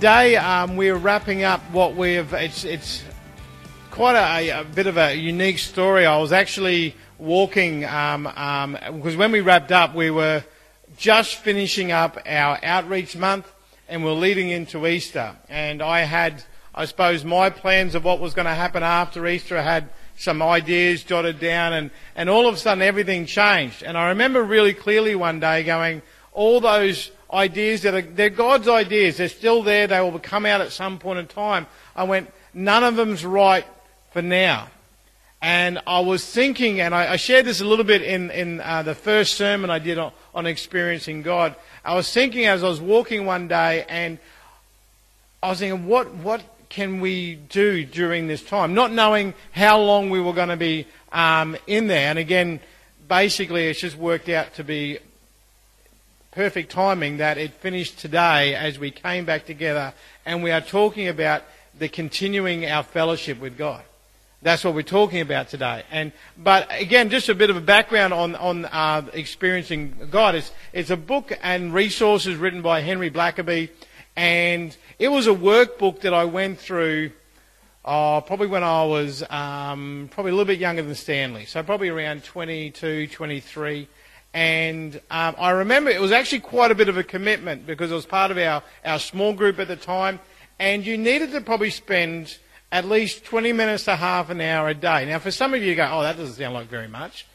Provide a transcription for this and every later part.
today um, we're wrapping up what we've. It's it's quite a, a, bit of a unique story. I was actually walking um, um, because when we wrapped up, we were just finishing up our outreach month and we're leading into Easter. And I had, I suppose, my plans of what was going to happen after Easter. I had some ideas jotted down, and, and all of a sudden everything changed. And I remember really clearly one day going, all those ideas that are, they're God's ideas, they're still there, they will come out at some point in time. I went, none of them's right for now. And I was thinking, and I, I shared this a little bit in, in uh, the first sermon I did on, on experiencing God. I was thinking as I was walking one day, and I was thinking, what, what can we do during this time? Not knowing how long we were going to be um, in there. And again, basically, it's just worked out to be perfect timing that it finished today as we came back together and we are talking about the continuing our fellowship with God. That's what we're talking about today. And but again, just a bit of a background on on uh, experiencing God. It's it's a book and resources written by Henry Blackaby, and it was a workbook that I went through. Uh, probably when I was um, probably a little bit younger than Stanley, so probably around 22, 23. And um, I remember it was actually quite a bit of a commitment because it was part of our, our small group at the time. And you needed to probably spend at least 20 minutes to half an hour a day. Now, for some of you, you go, oh, that doesn't sound like very much.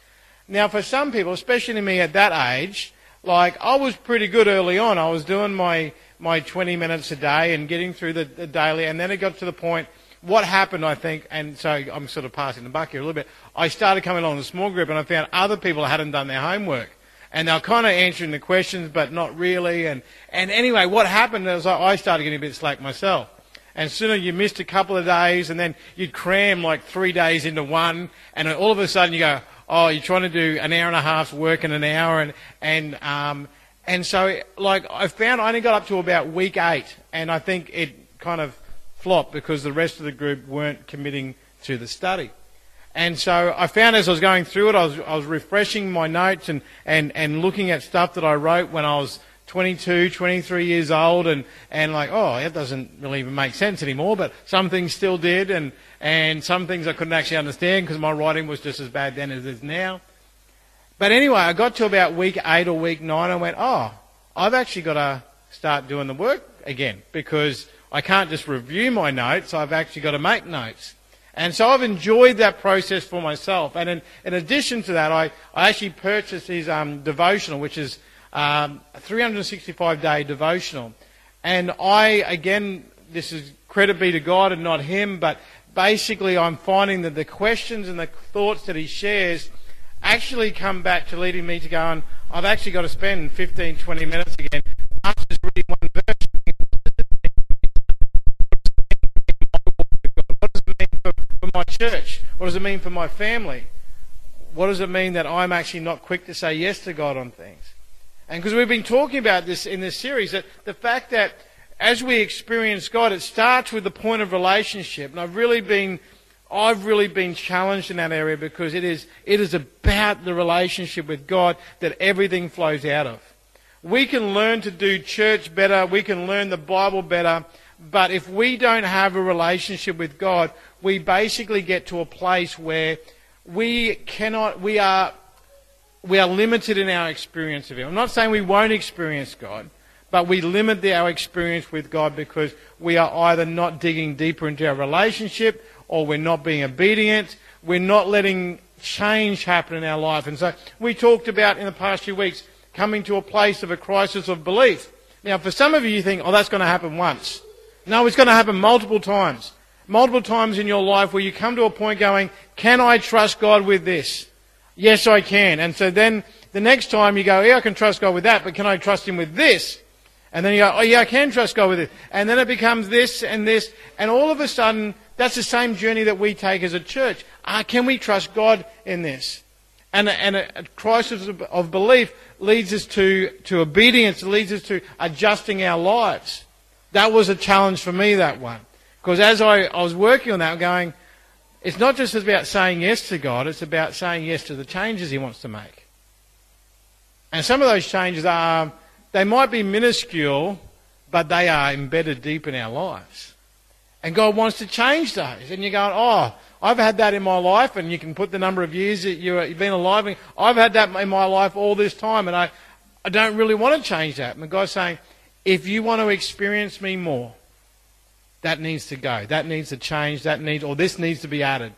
Now, for some people, especially me at that age, like I was pretty good early on. I was doing my, my 20 minutes a day and getting through the, the daily. And then it got to the point what happened, I think, and so I'm sort of passing the buck here a little bit. I started coming along the small group, and I found other people hadn't done their homework, and they were kind of answering the questions, but not really. And and anyway, what happened is I started getting a bit slack myself. And sooner you missed a couple of days, and then you'd cram like three days into one, and all of a sudden you go, oh, you're trying to do an hour and a half's work in an hour, and and um, and so like I found I only got up to about week eight, and I think it kind of flop because the rest of the group weren't committing to the study. And so I found as I was going through it, I was, I was refreshing my notes and, and, and looking at stuff that I wrote when I was 22, 23 years old and, and like, oh, that doesn't really even make sense anymore, but some things still did and, and some things I couldn't actually understand because my writing was just as bad then as it is now. But anyway, I got to about week eight or week nine and went, oh, I've actually got to start doing the work again because I can't just review my notes, I've actually got to make notes. And so I've enjoyed that process for myself. And in, in addition to that, I, I actually purchased his um, devotional, which is um, a 365 day devotional. And I, again, this is credit be to God and not him, but basically I'm finding that the questions and the thoughts that he shares actually come back to leading me to go and I've actually got to spend 15, 20 minutes again, not just reading one verse, my church? What does it mean for my family? What does it mean that I'm actually not quick to say yes to God on things? And because we've been talking about this in this series, that the fact that as we experience God, it starts with the point of relationship. And I've really been, I've really been challenged in that area because it is, it is about the relationship with God that everything flows out of. We can learn to do church better. We can learn the Bible better. But if we don't have a relationship with God, we basically get to a place where we cannot, we are, we are limited in our experience of Him. I'm not saying we won't experience God, but we limit our experience with God because we are either not digging deeper into our relationship or we're not being obedient. We're not letting change happen in our life. And so we talked about in the past few weeks coming to a place of a crisis of belief. Now, for some of you, you think, oh, that's going to happen once. No, it's going to happen multiple times. Multiple times in your life where you come to a point going, can I trust God with this? Yes, I can. And so then the next time you go, yeah, I can trust God with that, but can I trust Him with this? And then you go, oh yeah, I can trust God with it. And then it becomes this and this. And all of a sudden, that's the same journey that we take as a church. Uh, can we trust God in this? And, a, and a, crisis of, of belief leads us to, to obedience, leads us to adjusting our lives. That was a challenge for me, that one. Because as I, I was working on that, going, it's not just about saying yes to God, it's about saying yes to the changes He wants to make. And some of those changes are, they might be minuscule, but they are embedded deep in our lives. And God wants to change those. And you're going, oh, I've had that in my life, and you can put the number of years that you've been alive. I've had that in my life all this time, and I, I don't really want to change that. And God's saying, if you want to experience me more, that needs to go. That needs to change. That needs, or this needs to be added.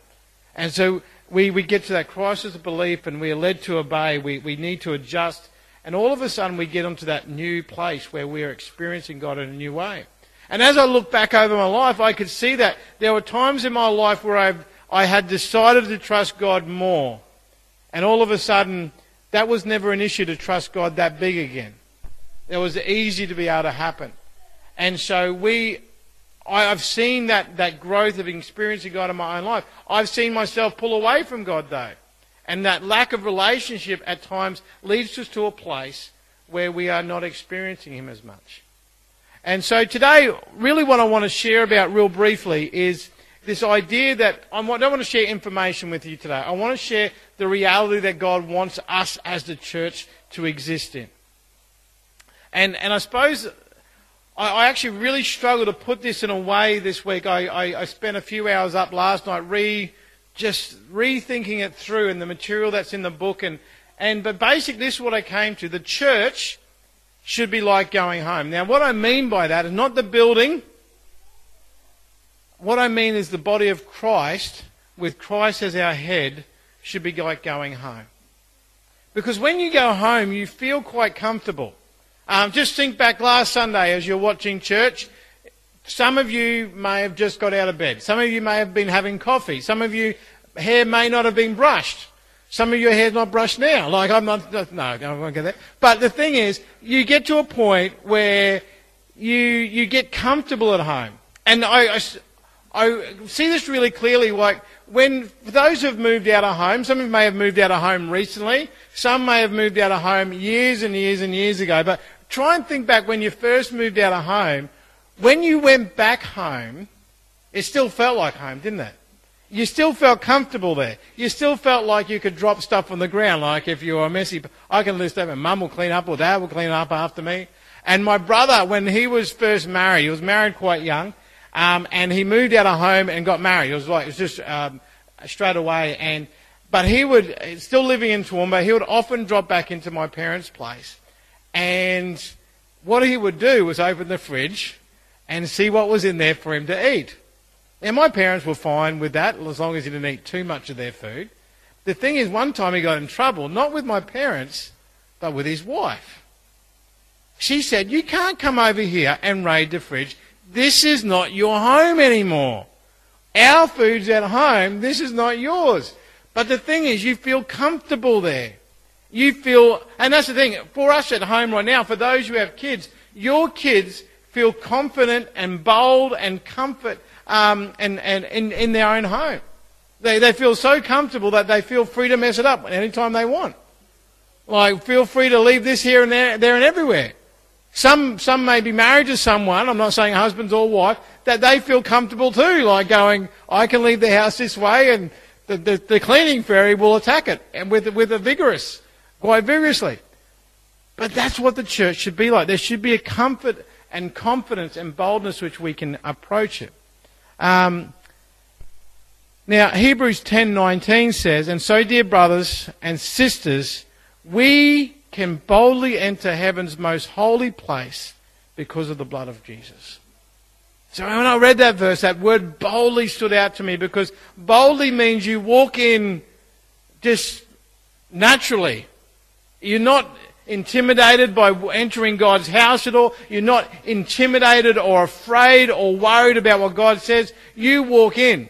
And so we, we get to that crisis of belief and we are led to obey. We, we need to adjust. And all of a sudden we get onto that new place where we're experiencing God in a new way. And as I look back over my life, I could see that there were times in my life where I've, I had decided to trust God more. And all of a sudden, that was never an issue to trust God that big again. It was easy to be able to happen. And so we I've seen that, that growth of experiencing God in my own life. I've seen myself pull away from God, though. And that lack of relationship at times leads us to a place where we are not experiencing Him as much. And so today, really what I want to share about real briefly is this idea that I don't want to share information with you today. I want to share the reality that God wants us as the church to exist in. And, and I suppose I, I actually really struggled to put this in a way this week. I, I, I spent a few hours up last night re just rethinking it through and the material that's in the book and and but basically this is what I came to. The church should be like going home. Now what I mean by that is not the building. What I mean is the body of Christ with Christ as our head should be like going home. Because when you go home you feel quite comfortable. Um, just think back last Sunday as you're watching church. Some of you may have just got out of bed. Some of you may have been having coffee. Some of you hair may not have been brushed. Some of your hair's not brushed now. Like I'm not. No, I won't get that. But the thing is, you get to a point where you you get comfortable at home, and I, I, I see this really clearly. Like when those who've moved out of home, some of you may have moved out of home recently. Some may have moved out of home years and years and years ago. But try and think back when you first moved out of home. When you went back home, it still felt like home, didn't it? You still felt comfortable there. You still felt like you could drop stuff on the ground. Like if you were messy, I can list and Mum will clean up or dad will clean up after me. And my brother, when he was first married, he was married quite young, um, and he moved out of home and got married. It was like it was just um, straight away. And but he would still living in Toowoomba. He would often drop back into my parents' place, and what he would do was open the fridge and see what was in there for him to eat. Now, my parents were fine with that as long as he didn't eat too much of their food. The thing is, one time he got in trouble, not with my parents, but with his wife. She said, You can't come over here and raid the fridge. This is not your home anymore. Our food's at home. This is not yours. But the thing is, you feel comfortable there. You feel, and that's the thing, for us at home right now, for those who have kids, your kids feel confident and bold and comfort um, and, and in, in their own home. They, they feel so comfortable that they feel free to mess it up anytime they want. Like, feel free to leave this here and there, there and everywhere. Some, some may be married to someone, I'm not saying husbands or wife, that they feel comfortable too, like going, I can leave the house this way and the, the, the cleaning fairy will attack it and with, with a vigorous quite vigorously. But that's what the church should be like. There should be a comfort and confidence and boldness which we can approach it. Um, now, Hebrews 10:19 says, "And so, dear brothers and sisters, we can boldly enter heaven's most holy place because of the blood of Jesus." So when I read that verse, that word boldly stood out to me because boldly means you walk in just naturally. You're not intimidated by entering God's house at all. You're not intimidated or afraid or worried about what God says. You walk in.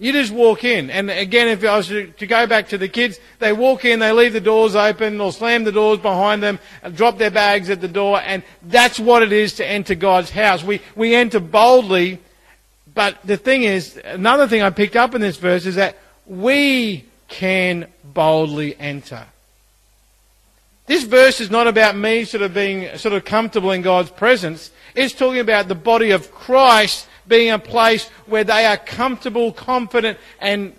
You just walk in. And again, if I was to, go back to the kids, they walk in, they leave the doors open, or slam the doors behind them, and drop their bags at the door, and that's what it is to enter God's house. We, we enter boldly, but the thing is, another thing I picked up in this verse is that we can boldly enter. This verse is not about me sort of being sort of comfortable in God's presence. It's talking about the body of Christ being a place where they are comfortable, confident, and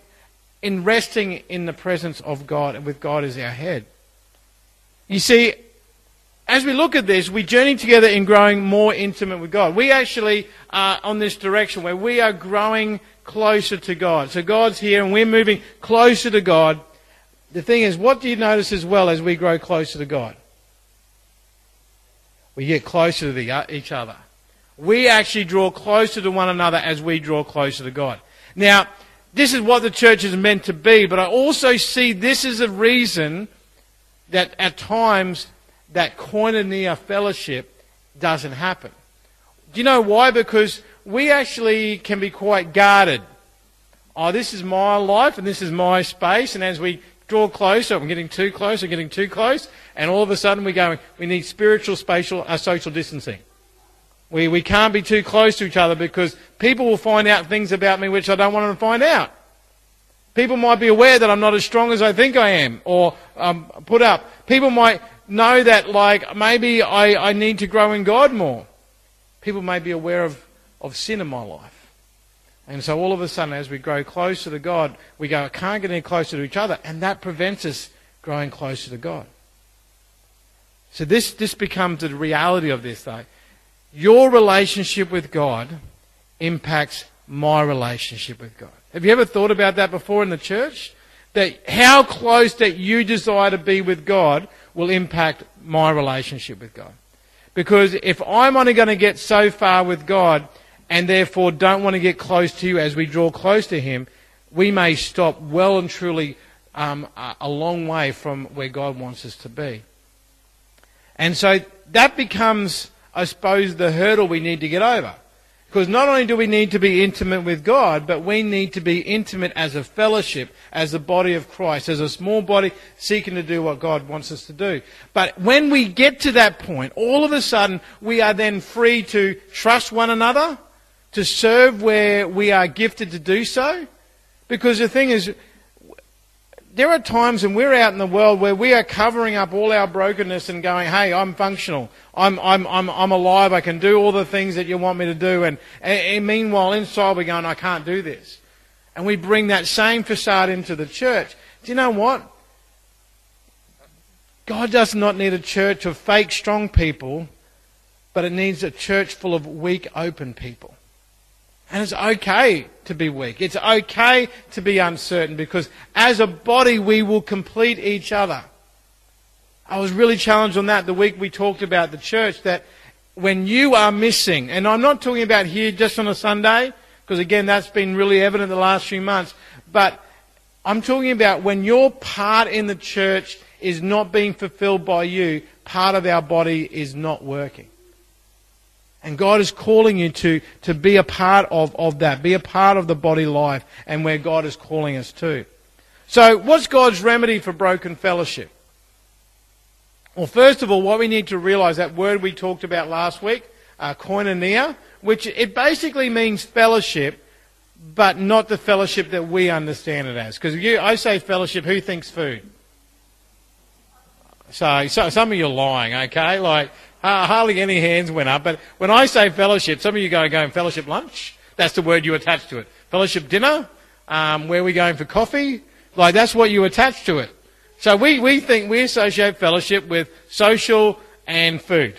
in resting in the presence of God and with God as our head. You see, as we look at this, we journey together in growing more intimate with God. We actually are on this direction where we are growing closer to God. So God's here and we're moving closer to God. The thing is, what do you notice as well as we grow closer to God? We get closer to the, uh, each other. We actually draw closer to one another as we draw closer to God. Now, this is what the church is meant to be, but I also see this is a reason that at times that koinonia fellowship doesn't happen. Do you know why? Because we actually can be quite guarded. Oh, this is my life and this is my space, and as we draw closer, I'm getting too close, I'm getting too close, and all of a sudden we're going, we need spiritual, spatial, uh, social distancing. We, we can't be too close to each other because people will find out things about me which I don't want them to find out. People might be aware that I'm not as strong as I think I am or um, put up. People might know that, like, maybe I, I need to grow in God more. People may be aware of, of sin in my life. And so all of a sudden, as we grow closer to God, we go, I can't get any closer to each other. And that prevents us growing closer to God. So this, this becomes the reality of this, though. Your relationship with God impacts my relationship with God. Have you ever thought about that before in the church? That how close that you desire to be with God will impact my relationship with God. Because if I'm only going to get so far with God and therefore don't want to get close to you as we draw close to Him, we may stop well and truly um, a long way from where God wants us to be. And so that becomes I suppose, the hurdle we need to get over. Because not only do we need to be intimate with God, but we need to be intimate as a fellowship, as a body of Christ, as a small body seeking to do what God wants us to do. But when we get to that point, all of a sudden we are then free to trust one another, to serve where we are gifted to do so. Because the thing is, there are times when we're out in the world where we are covering up all our brokenness and going, hey, I'm functional. I'm, I'm, I'm, I'm alive. I can do all the things that you want me to do. And, and meanwhile, inside we're going, I can't do this. And we bring that same facade into the church. Do you know what? God does not need a church of fake strong people, but it needs a church full of weak, open people. And it's okay to be weak. It's okay to be uncertain because as a body we will complete each other. I was really challenged on that the week we talked about the church that when you are missing, and I'm not talking about here just on a Sunday, because again that's been really evident the last few months, but I'm talking about when your part in the church is not being fulfilled by you, part of our body is not working. And God is calling you to, to be a part of, of that, be a part of the body life and where God is calling us to. So, what's God's remedy for broken fellowship? Well, first of all, what we need to realize that word we talked about last week, uh, koinonia, which it basically means fellowship, but not the fellowship that we understand it as. Because I say fellowship, who thinks food? So, so some of you are lying, okay? Like uh, hardly any hands went up. But when I say fellowship, some of you go going fellowship lunch. That's the word you attach to it. Fellowship dinner. Um, where are we going for coffee? Like that's what you attach to it. So we, we think we associate fellowship with social and food.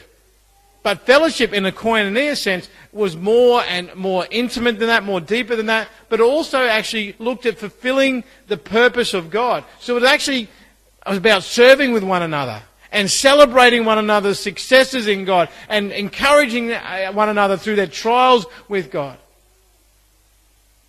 But fellowship in a koinonia sense was more and more intimate than that, more deeper than that, but also actually looked at fulfilling the purpose of God. So it actually was about serving with one another and celebrating one another's successes in God and encouraging uh, one another through their trials with God.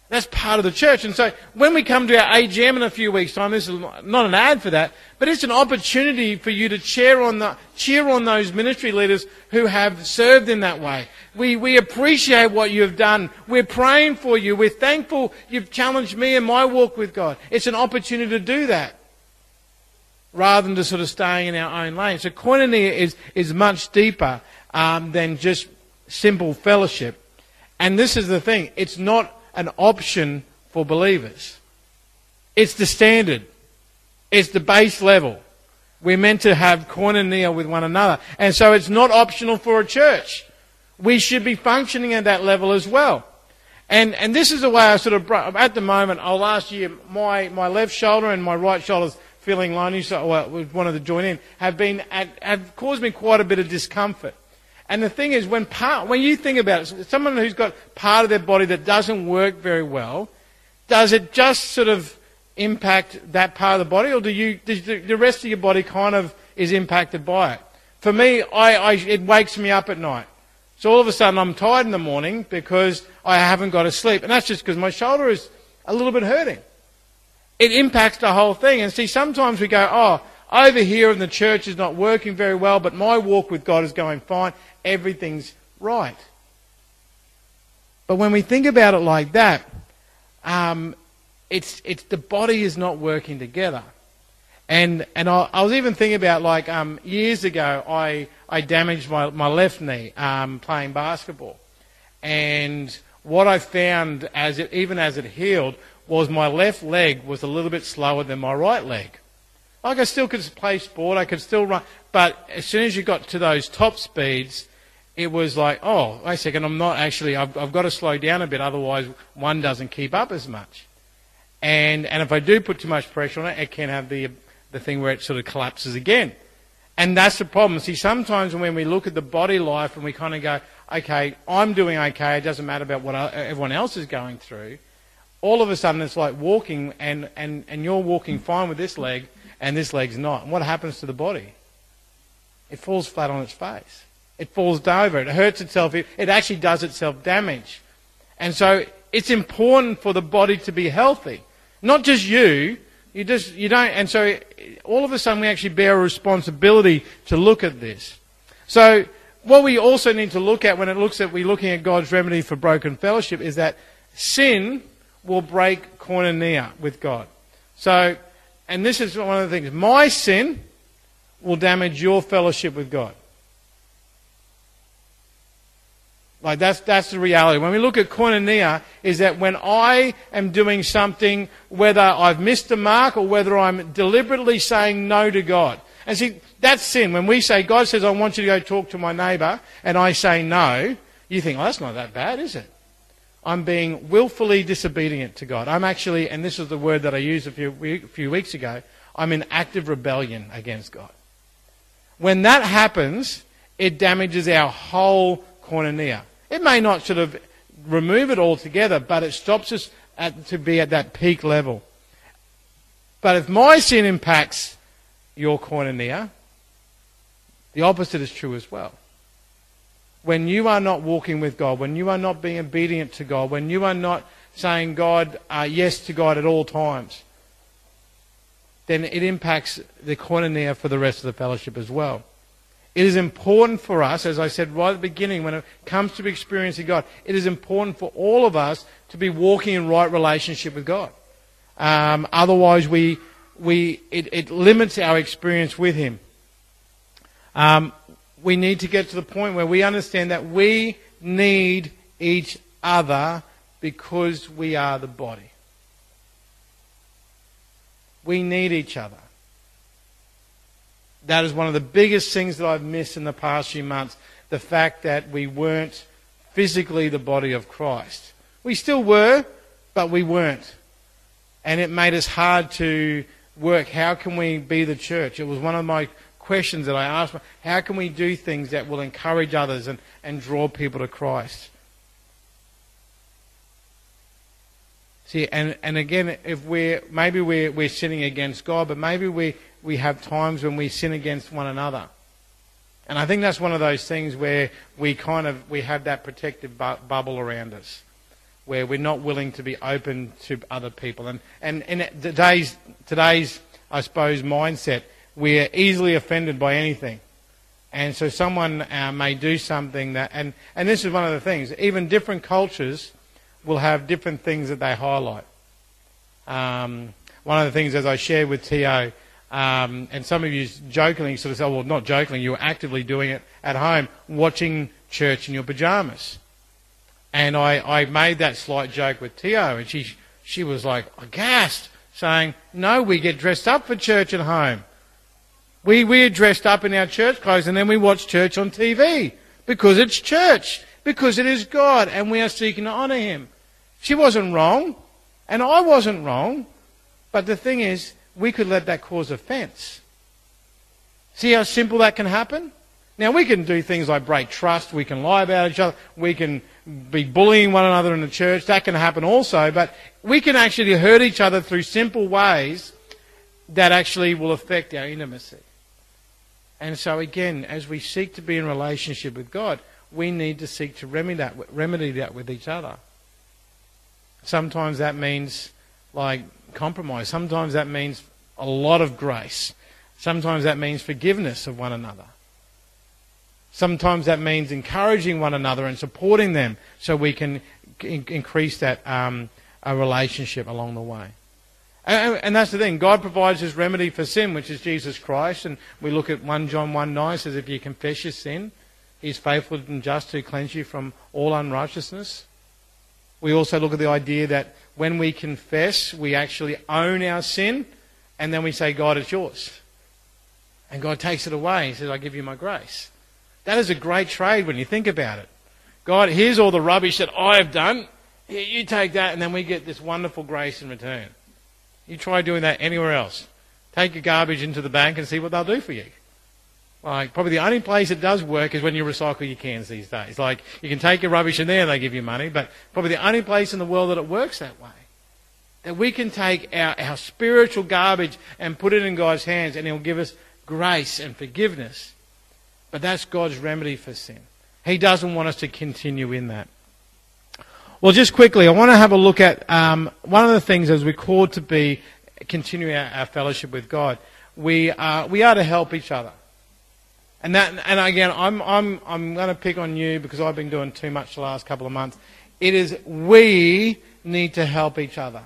That's part of the church. And so when we come to our AGM in a few weeks' time, this is not an ad for that, but it's an opportunity for you to cheer on, the, cheer on those ministry leaders who have served in that way. We, we appreciate what you have done. We're praying for you. We're thankful you've challenged me in my walk with God. It's an opportunity to do that rather than just sort of staying in our own lane. So koinonia is, is much deeper um, than just simple fellowship. And this is the thing it's not an option for believers, it's the standard, it's the base level. We're meant to have koinonia with one another. And so it's not optional for a church. We should be functioning at that level as well. And, and this is the way I sort of, at the moment, oh, last year, my, my left shoulder and my right shoulder feeling lonely, so well, wanted to join in, have been at, have caused me quite a bit of discomfort. And the thing is, when part, when you think about it, someone who's got part of their body that doesn't work very well, does it just sort of impact that part of the body, or do you, the rest of your body kind of is impacted by it? For me, I, I, it wakes me up at night. So all of a sudden I'm tired in the morning because I haven't got to sleep. And that's just because my shoulder is a little bit hurting it impacts the whole thing. And see, sometimes we go, oh, over here in the church is not working very well, but my walk with God is going fine. Everything's right. But when we think about it like that, um, it's, it's the body is not working together. And, and I, I was even thinking about like um, years ago, I, I damaged my, my left knee um, playing basketball. And what I found as it, even as it healed was my left leg was a little bit slower than my right leg. Like I still could play sport, I could still run, but as soon as you got to those top speeds, it was like, oh, wait a second, I'm not actually, I've, I've got to slow down a bit, otherwise one doesn't keep up as much. And, and if I do put too much pressure on it, it can have the, the thing where it sort of collapses again. And that's the problem. See, sometimes when we look at the body life and we kind of go, okay, I'm doing okay, it doesn't matter about what everyone else is going through, all of a sudden it's like walking and, and, and you're walking fine with this leg and this leg's not. And what happens to the body? It falls flat on its face. It falls over. It hurts itself. It, it actually does itself damage. And so it's important for the body to be healthy. Not just you. You just, you don't, and so all of a sudden we actually bear a responsibility to look at this. So what we also need to look at when it looks at, we're looking at God's remedy for broken fellowship is that sin will break koinonia with God. So, and this is one of the things. My sin will damage your fellowship with God. Like that's that's the reality. When we look at koinonia, is that when I am doing something, whether I've missed the mark or whether I'm deliberately saying no to God. And see, that's sin. When we say God says, "I want you to go talk to my neighbour," and I say no, you think, "Oh, that's not that bad, is it?" I'm being willfully disobedient to God. I'm actually, and this is the word that I used a few, a few weeks ago, I'm in active rebellion against God. When that happens, it damages our whole koinonia. It may not sort of remove it altogether, but it stops us at, to be at that peak level. But if my sin impacts your koinonia, the opposite is true as well when you are not walking with God, when you are not being obedient to God, when you are not saying God uh, yes to God at all times, then it impacts the koinonia for the rest of the fellowship as well. It is important for us, as I said right at the beginning, when it comes to experiencing God, it is important for all of us to be walking in right relationship with God. Um, otherwise, we, we, it, it, limits our experience with Him. Um, we need to get to the point where we understand that we need each other because we are the body. We need each other. That is one of the biggest things that I've missed in the past few months the fact that we weren't physically the body of Christ. We still were, but we weren't. And it made us hard to work. How can we be the church? It was one of my questions that I ask. How can we do things that will encourage others and, and draw people to Christ? See, and, and again, if we're, maybe we're, we're sinning against God, but maybe we, we have times when we sin against one another. And I think that's one of those things where we kind of, we have that protective bu- bubble around us, where we're not willing to be open to other people. And, and in today's, today's, I suppose, mindset, we're easily offended by anything. And so someone uh, may do something that, and, and this is one of the things, even different cultures will have different things that they highlight. Um, one of the things, as I shared with T.O., um, and some of you jokingly sort of say, well, not jokingly, you were actively doing it at home, watching church in your pajamas. And I, I made that slight joke with Tio, and she, she was like aghast, saying, no, we get dressed up for church at home. We, we're dressed up in our church clothes and then we watch church on TV because it's church, because it is God and we are seeking to honour Him. She wasn't wrong and I wasn't wrong. But the thing is, we could let that cause offense. See how simple that can happen? Now, we can do things like break trust, we can lie about each other, we can be bullying one another in the church. That can happen also, but we can actually hurt each other through simple ways that actually will affect our intimacy. And so, again, as we seek to be in relationship with God, we need to seek to remedy that, remedy that with each other. Sometimes that means like compromise. Sometimes that means a lot of grace. Sometimes that means forgiveness of one another. Sometimes that means encouraging one another and supporting them so we can in- increase that um, relationship along the way. And, that's the thing. God provides his remedy for sin, which is Jesus Christ. And we look at 1 John 1 9 says, if you confess your sin, he's faithful and just to cleanse you from all unrighteousness. We also look at the idea that when we confess, we actually own our sin, and then we say, God, it's yours. And God takes it away. He says, I give you my grace. That is a great trade when you think about it. God, here's all the rubbish that I have done. You take that, and then we get this wonderful grace in return. You try doing that anywhere else. Take your garbage into the bank and see what they'll do for you. Like, probably the only place it does work is when you recycle your cans these days. Like, you can take your rubbish in there and they give you money, but probably the only place in the world that it works that way. That we can take our, our spiritual garbage and put it in God's hands and He'll give us grace and forgiveness but that's God's remedy for sin. He doesn't want us to continue in that. Well, just quickly, I want to have a look at um, one of the things as we're called to be continuing our, our fellowship with God. We are, we are to help each other. And that, and again, I'm, I'm, I'm going to pick on you because I've been doing too much the last couple of months. It is we need to help each other.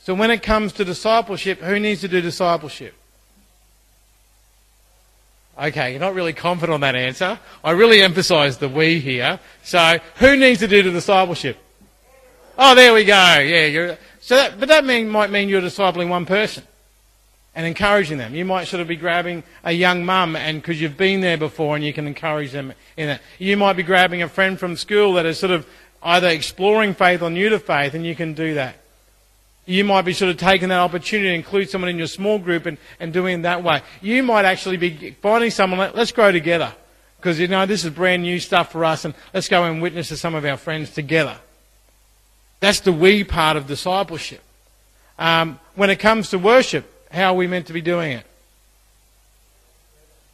So when it comes to discipleship, who needs to do discipleship? Okay, you're not really confident on that answer. I really emphasise the we here. So, who needs to do the discipleship? Oh, there we go. Yeah, so that, but that mean, might mean you're discipling one person and encouraging them. You might sort of be grabbing a young mum and because you've been there before and you can encourage them in that. You might be grabbing a friend from school that is sort of either exploring faith or new to faith and you can do that you might be sort of taking that opportunity to include someone in your small group and, and doing it that way. You might actually be finding someone, let's grow together. Because, you know, this is brand new stuff for us and let's go and witness to some of our friends together. That's the we part of discipleship. Um, when it comes to worship, how are we meant to be doing it?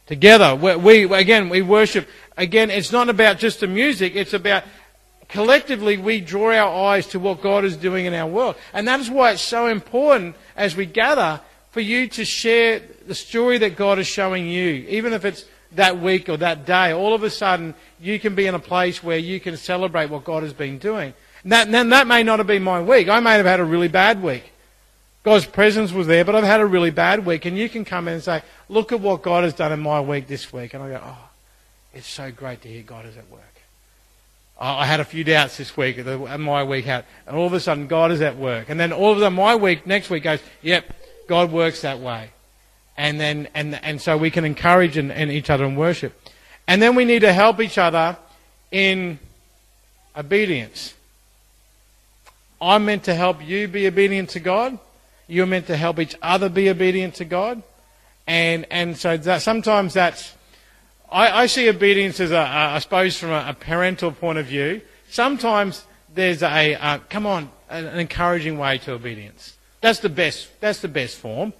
Together. We, we, again, we worship. Again, it's not about just the music, it's about collectively we draw our eyes to what God is doing in our world. And that is why it's so important as we gather for you to share the story that God is showing you. Even if it's that week or that day, all of a sudden you can be in a place where you can celebrate what God has been doing. And that, and may not have been my week. I may have had a really bad week. God's presence was there, but I've had a really bad week. And you can come in and say, look at what God has done in my week this week. And I go, oh, it's so great to hear God is at work. I had a few doubts this week, my week out, and all of a sudden God is at work. And then all of a sudden my week, next week goes, yep, God works that way. And then, and, and so we can encourage in, in each other in worship. And then we need to help each other in obedience. I'm meant to help you be obedient to God. You're meant to help each other be obedient to God. And, and so that, sometimes that's, I, I see obedience as, a, a, I suppose, from a, a, parental point of view. Sometimes there's a, come on, an, an, encouraging way to obedience. That's the best. That's the best form.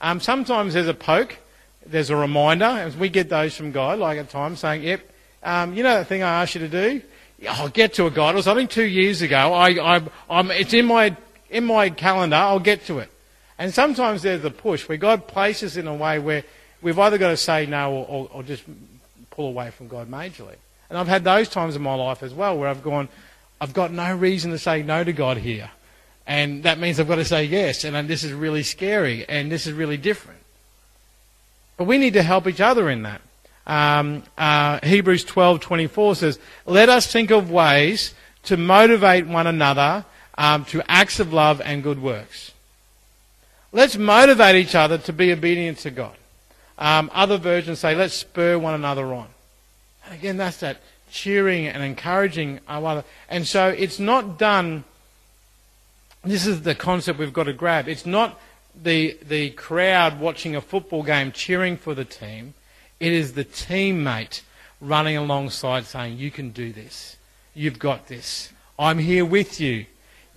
Um, sometimes there's a poke. There's a reminder, and we get those from God, like at times saying, "Yep, um, you know that thing I asked you to do. I'll get to God. It was something two years ago. I, I, I'm, it's in my in my calendar. I'll get to it." And sometimes there's a push where God places in a way where we've either got to say no or, or, or just pull away from God majorly. And I've had those times in my life as well where I've gone, I've got no reason to say no to God here. And that means I've got to say yes. And this is really scary and this is really different. But we need to help each other in that. Um, uh, Hebrews 12:24 says, "Let us think of ways to motivate one another um, to acts of love and good works." Let's motivate each other to be obedient to God. Um, other versions say, let's spur one another on. And again, that's that cheering and encouraging our other. And so it's not done. This is the concept we've got to grab. It's not the, the crowd watching a football game cheering for the team. It is the teammate running alongside saying, You can do this. You've got this. I'm here with you.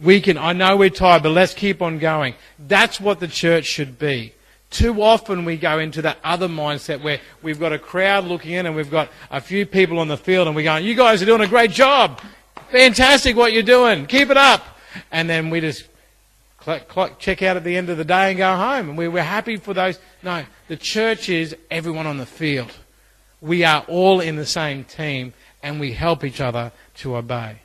We can, I know we're tired, but let's keep on going. That's what the church should be. Too often we go into that other mindset where we've got a crowd looking in and we've got a few people on the field and we're going, you guys are doing a great job. Fantastic what you're doing. Keep it up. And then we just check out at the end of the day and go home. And we, we're happy for those. No, the church is everyone on the field. We are all in the same team and we help each other to obey.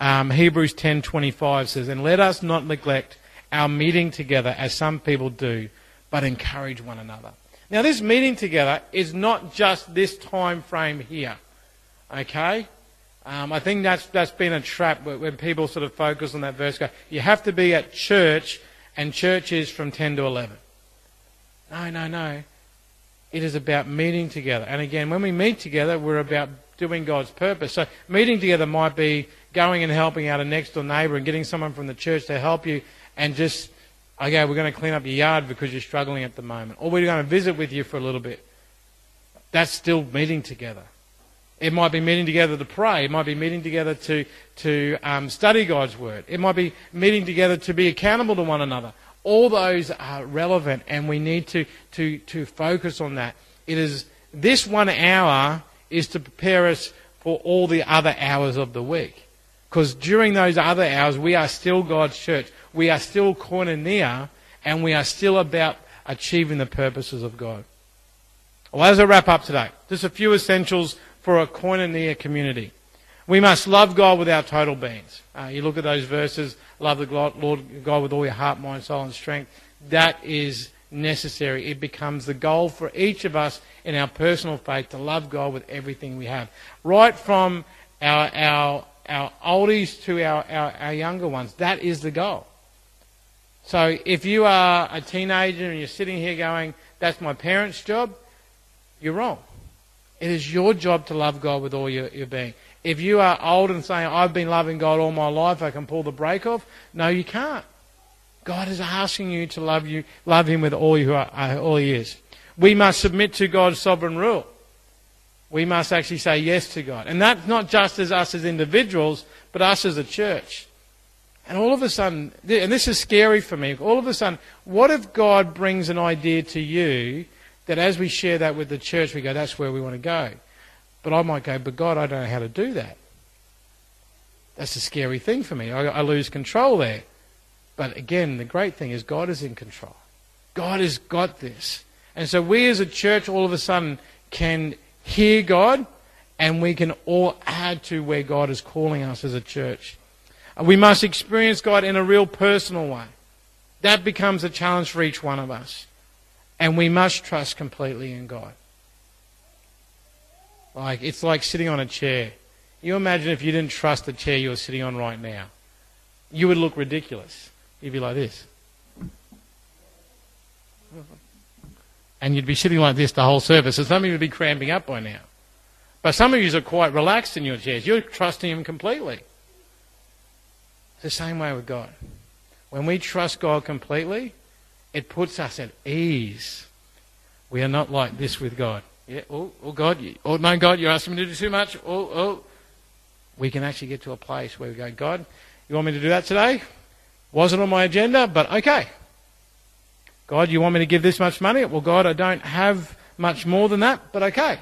Um, Hebrews 10:25 says, "And let us not neglect our meeting together as some people do, but encourage one another. Now, this meeting together is not just this time frame here. Okay? Um, I think that's, that's been a trap when people sort of focus on that verse. Go, you have to be at church, and church is from 10 to 11. No, no, no. It is about meeting together. And again, when we meet together, we're about doing God's purpose. So meeting together might be going and helping out a next door neighbour and getting someone from the church to help you and just okay, we're going to clean up your yard because you're struggling at the moment, or we're going to visit with you for a little bit. That's still meeting together. It might be meeting together to pray. It might be meeting together to, to um, study God's Word. It might be meeting together to be accountable to one another. All those are relevant, and we need to, to, to focus on that. It is this one hour is to prepare us for all the other hours of the week. Because during those other hours, we are still God's church we are still koinonia and we are still about achieving the purposes of God. Well, as I wrap up today, just a few essentials for a koinonia community. We must love God with our total beings. Uh, you look at those verses, love the Lord God with all your heart, mind, soul, and strength. That is necessary. It becomes the goal for each of us in our personal faith to love God with everything we have. Right from our, our, our oldies to our, our, our younger ones, that is the goal. So if you are a teenager and you're sitting here going, that's my parents' job, you're wrong. It is your job to love God with all your, your being. If you are old and saying, I've been loving God all my life, I can pull the brake off, no, you can't. God is asking you to love you, love Him with all you are, uh, all He is. We must submit to God's sovereign rule. We must actually say yes to God. And that's not just as us as individuals, but us as a church. And all of a sudden, and this is scary for me, all of a sudden, what if God brings an idea to you that as we share that with the church, we go, that's where we want to go. But I might go, but God, I don't know how to do that. That's a scary thing for me. I, I lose control there. But again, the great thing is God is in control. God has got this. And so we as a church all of a sudden can hear God and we can all add to where God is calling us as a church. We must experience God in a real personal way. That becomes a challenge for each one of us. And we must trust completely in God. Like it's like sitting on a chair. You imagine if you didn't trust the chair you're sitting on right now. You would look ridiculous. You'd be like this. And you'd be sitting like this the whole service. And some of you would be cramping up by now. But some of you are quite relaxed in your chairs. You're trusting Him completely. The same way with God. When we trust God completely, it puts us at ease. We are not like this with God. Yeah, oh, oh God, you, oh no, God, you're asking me to do too much. Oh, oh. We can actually get to a place where we go, God, you want me to do that today? Wasn't on my agenda, but okay. God, you want me to give this much money? Well, God, I don't have much more than that, but okay.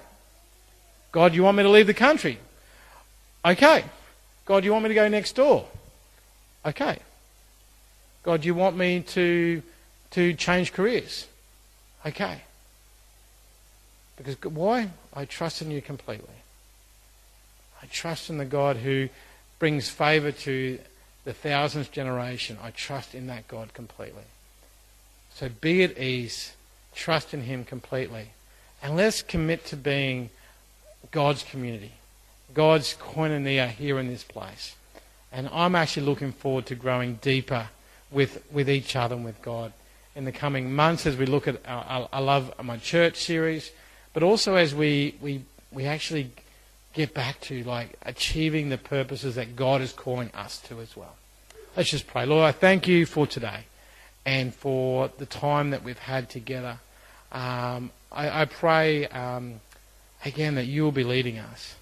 God, you want me to leave the country? Okay. God, you want me to go next door? Okay. God, you want me to, to change careers? Okay. Because why? I trust in you completely. I trust in the God who brings favour to the thousandth generation. I trust in that God completely. So be at ease. Trust in Him completely. And let's commit to being God's community, God's koinonia here in this place. And I'm actually looking forward to growing deeper with, with each other and with God in the coming months as we look at our, I love my church series, but also as we, we, we actually get back to like achieving the purposes that God is calling us to as well. Let's just pray. Lord, I thank you for today. and for the time that we've had together. Um, I, I, pray um, again that you will be leading us.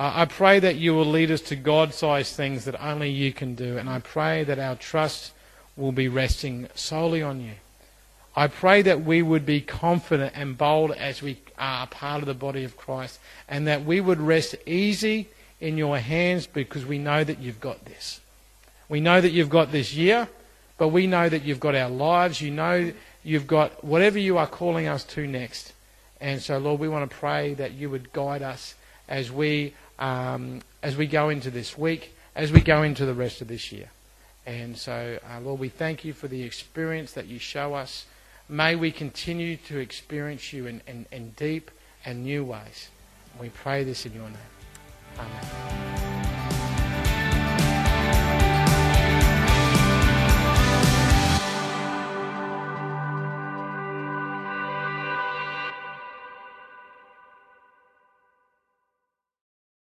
I pray that you will lead us to God sized things that only you can do. And I pray that our trust will be resting solely on you. I pray that we would be confident and bold as we are part of the body of Christ and that we would rest easy in your hands because we know that you've got this. We know that you've got this year, but we know that you've got our lives. You know you've got whatever you are calling us to next. And so, Lord, we want to pray that you would guide us as we um, as we go into this week, as we go into the rest of this year. And so, uh, Lord, we thank you for the experience that you show us. May we continue to experience you in, in, in deep and new ways. We pray this in your name. Amen.